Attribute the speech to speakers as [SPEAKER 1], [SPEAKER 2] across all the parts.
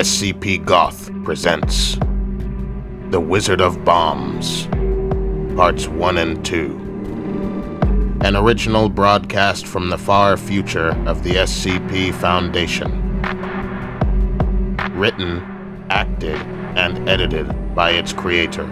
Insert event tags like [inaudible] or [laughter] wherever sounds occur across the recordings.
[SPEAKER 1] SCP Goth presents The Wizard of Bombs, Parts 1 and 2. An original broadcast from the far future of the SCP Foundation. Written, acted, and edited by its creator.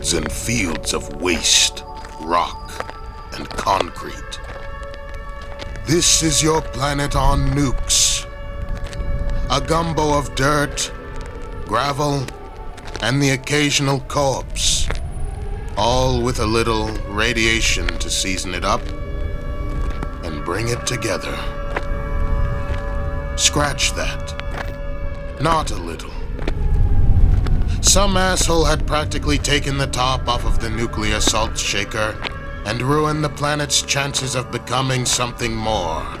[SPEAKER 1] Fields and fields of waste, rock, and concrete. This is your planet on nukes. A gumbo of dirt, gravel, and the occasional corpse. All with a little radiation to season it up and bring it together. Scratch that. Not a little. Some asshole had practically taken the top off of the nuclear salt shaker and ruined the planet's chances of becoming something more. [sighs]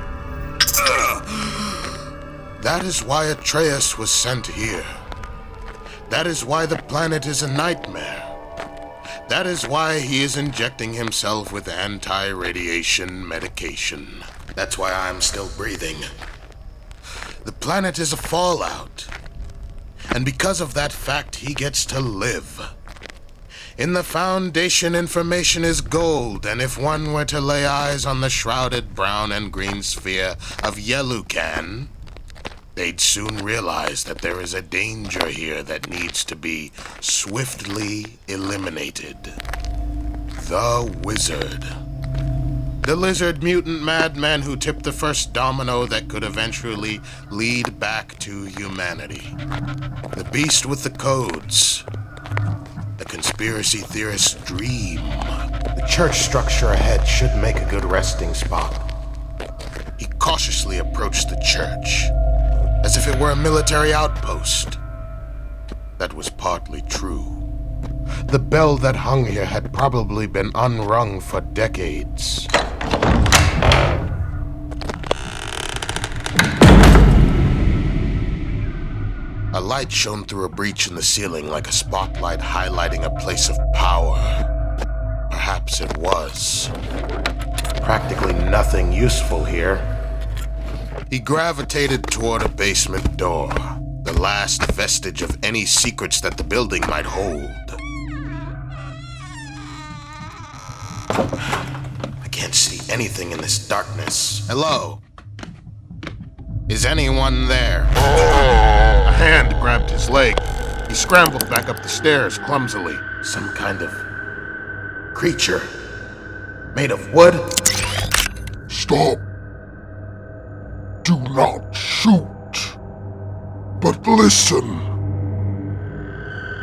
[SPEAKER 1] That is why Atreus was sent here. That is why the planet is a nightmare. That is why he is injecting himself with anti radiation medication. That's why I'm still breathing. The planet is a fallout. And because of that fact, he gets to live. In the Foundation, information is gold, and if one were to lay eyes on the shrouded brown and green sphere of Yelucan, they'd soon realize that there is a danger here that needs to be swiftly eliminated. The Wizard. The lizard mutant madman who tipped the first domino that could eventually lead back to humanity. The beast with the codes. The conspiracy theorist's dream. The church structure ahead should make a good resting spot. He cautiously approached the church, as if it were a military outpost. That was partly true. The bell that hung here had probably been unrung for decades. A light shone through a breach in the ceiling like a spotlight highlighting a place of power. Perhaps it was. Practically nothing useful here. He gravitated toward a basement door, the last vestige of any secrets that the building might hold. I can't see anything in this darkness. Hello? Is anyone there? A hand grabbed his leg. He scrambled back up the stairs clumsily. Some kind of creature. Made of wood?
[SPEAKER 2] Stop. Do not shoot. But listen.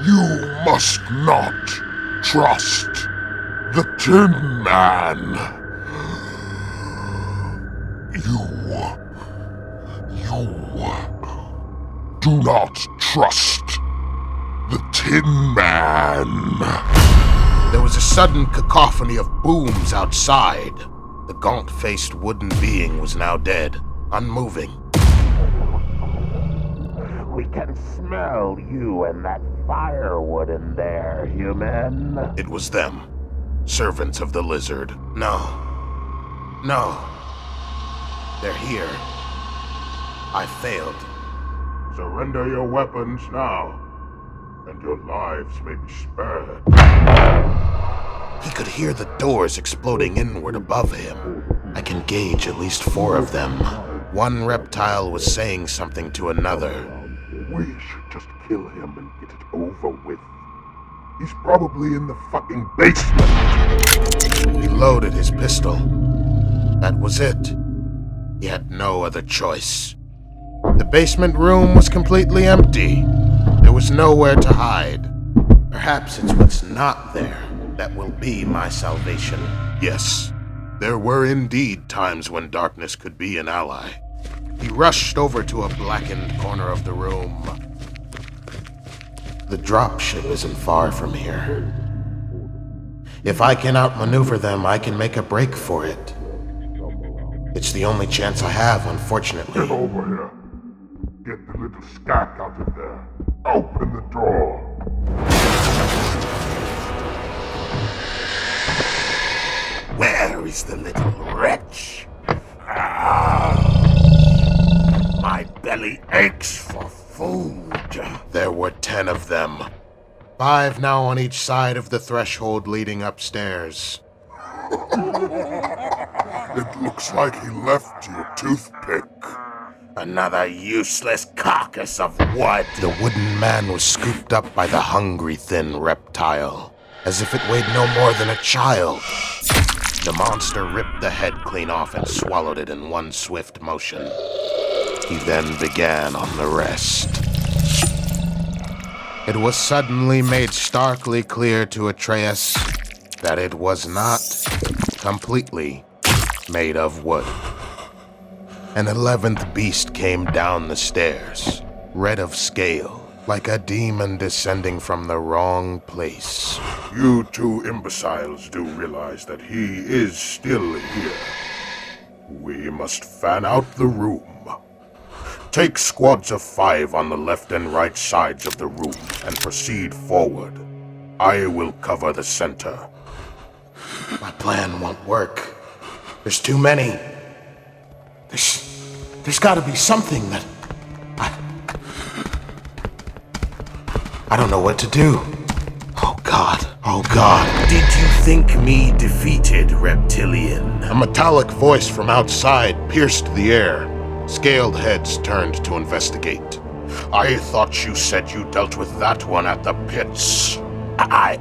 [SPEAKER 2] You must not trust the Tin Man. You. You. Do not trust the Tin Man.
[SPEAKER 1] There was a sudden cacophony of booms outside. The gaunt faced wooden being was now dead, unmoving.
[SPEAKER 3] We can smell you and that firewood in there, human.
[SPEAKER 1] It was them. Servants of the lizard. No. No. They're here. I failed.
[SPEAKER 2] Surrender your weapons now, and your lives may be spared.
[SPEAKER 1] He could hear the doors exploding inward above him. I can gauge at least four of them. One reptile was saying something to another.
[SPEAKER 2] We should just kill him and get it over with. He's probably in the fucking basement.
[SPEAKER 1] He loaded his pistol. That was it. He had no other choice. The basement room was completely empty. There was nowhere to hide. Perhaps it's what's not there that will be my salvation. Yes, there were indeed times when darkness could be an ally. He rushed over to a blackened corner of the room. The dropship isn't far from here. If I can outmaneuver them, I can make a break for it. It's the only chance I have, unfortunately.
[SPEAKER 2] Get over here. Get the little scat out of there. Open the door.
[SPEAKER 3] Where is the little wretch? Ah, my belly aches for food.
[SPEAKER 1] There were ten of them. Five now on each side of the threshold leading upstairs. [laughs]
[SPEAKER 2] It looks like he left you a toothpick.
[SPEAKER 3] Another useless carcass of wood.
[SPEAKER 1] The wooden man was scooped up by the hungry, thin reptile, as if it weighed no more than a child. The monster ripped the head clean off and swallowed it in one swift motion. He then began on the rest. It was suddenly made starkly clear to Atreus that it was not completely made of wood. An eleventh beast came down the stairs, red of scale, like a demon descending from the wrong place.
[SPEAKER 2] You two imbeciles do realize that he is still here. We must fan out the room. Take squads of five on the left and right sides of the room and proceed forward. I will cover the center.
[SPEAKER 1] My plan won't work. There's too many. There's, there's got to be something that I, I don't know what to do. Oh God! Oh God!
[SPEAKER 3] Did you think me defeated, reptilian?
[SPEAKER 1] A metallic voice from outside pierced the air. Scaled heads turned to investigate.
[SPEAKER 2] I thought you said you dealt with that one at the pits.
[SPEAKER 3] I.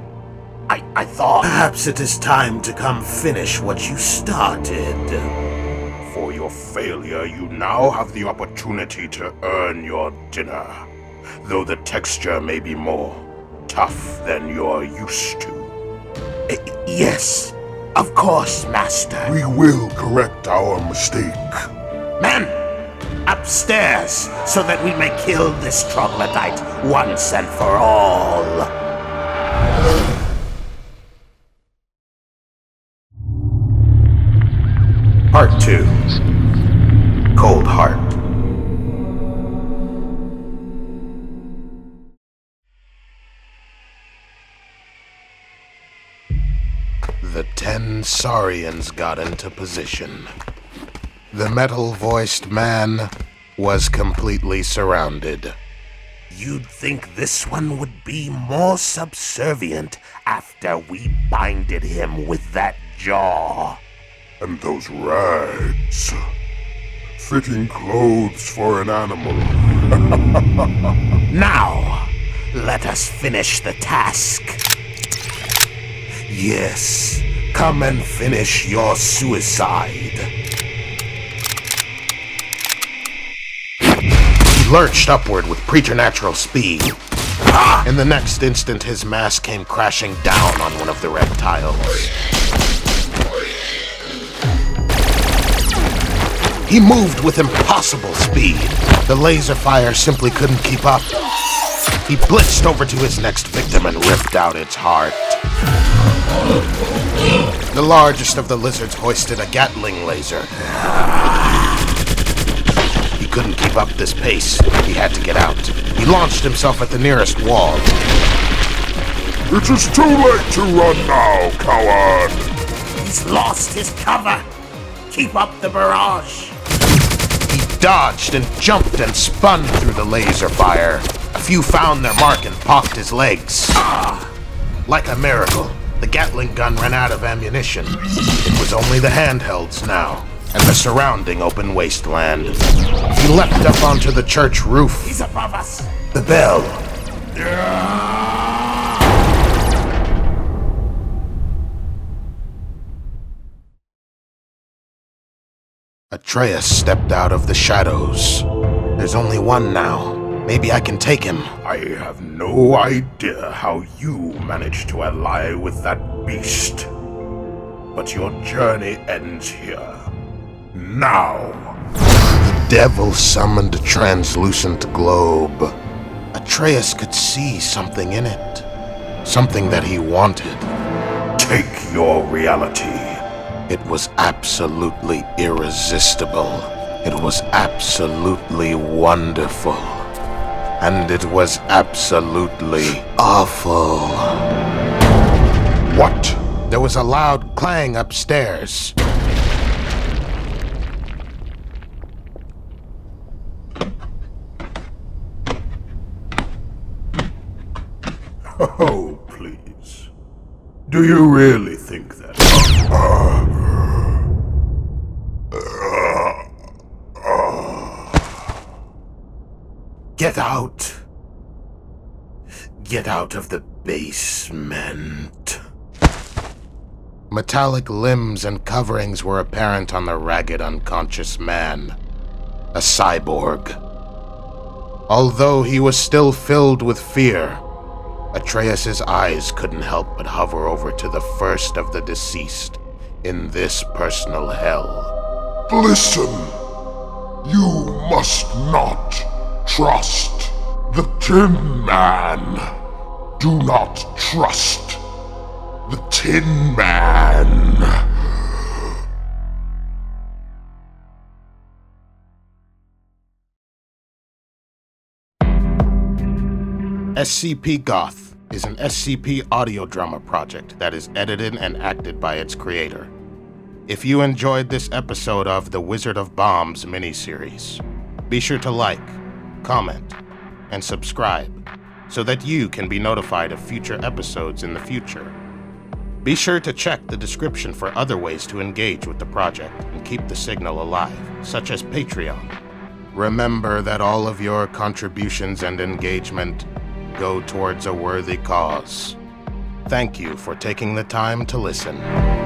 [SPEAKER 3] I, I thought. Perhaps it is time to come finish what you started.
[SPEAKER 2] For your failure, you now have the opportunity to earn your dinner. Though the texture may be more tough than you're used to.
[SPEAKER 3] Uh, yes, of course, Master.
[SPEAKER 2] We will correct our mistake.
[SPEAKER 3] Men, upstairs, so that we may kill this troglodyte once and for all.
[SPEAKER 1] Part 2 Cold Heart. The ten Saurians got into position. The metal voiced man was completely surrounded.
[SPEAKER 3] You'd think this one would be more subservient after we binded him with that jaw.
[SPEAKER 2] And those rags. Fitting clothes for an animal. [laughs]
[SPEAKER 3] Now, let us finish the task. Yes, come and finish your suicide.
[SPEAKER 1] He lurched upward with preternatural speed. In the next instant, his mass came crashing down on one of the reptiles. He moved with impossible speed. The laser fire simply couldn't keep up. He blitzed over to his next victim and ripped out its heart. The largest of the lizards hoisted a Gatling laser. He couldn't keep up this pace. He had to get out. He launched himself at the nearest wall.
[SPEAKER 2] It is too late to run now, coward!
[SPEAKER 3] He's lost his cover. Keep up the barrage.
[SPEAKER 1] Dodged and jumped and spun through the laser fire. A few found their mark and popped his legs. Like a miracle, the Gatling gun ran out of ammunition. It was only the handhelds now, and the surrounding open wasteland. He leapt up onto the church roof.
[SPEAKER 3] He's above us.
[SPEAKER 1] The bell. Atreus stepped out of the shadows. There's only one now. Maybe I can take him.
[SPEAKER 2] I have no idea how you managed to ally with that beast. But your journey ends here. Now!
[SPEAKER 1] The devil summoned a translucent globe. Atreus could see something in it. Something that he wanted.
[SPEAKER 2] take your reality.
[SPEAKER 1] It was absolutely irresistible. It was absolutely wonderful. And it was absolutely awful.
[SPEAKER 2] What?
[SPEAKER 1] There was a loud clang upstairs.
[SPEAKER 2] Oh, please. Do you really think that?
[SPEAKER 1] Get out. Get out of the basement. Metallic limbs and coverings were apparent on the ragged, unconscious man. A cyborg. Although he was still filled with fear, Atreus's eyes couldn't help but hover over to the first of the deceased in this personal hell.
[SPEAKER 2] Listen. You must not trust the Tin Man. Do not trust the Tin Man.
[SPEAKER 1] SCP Goth is an SCP audio drama project that is edited and acted by its creator. If you enjoyed this episode of the Wizard of Bombs miniseries, be sure to like, comment, and subscribe so that you can be notified of future episodes in the future. Be sure to check the description for other ways to engage with the project and keep the signal alive, such as Patreon. Remember that all of your contributions and engagement go towards a worthy cause. Thank you for taking the time to listen.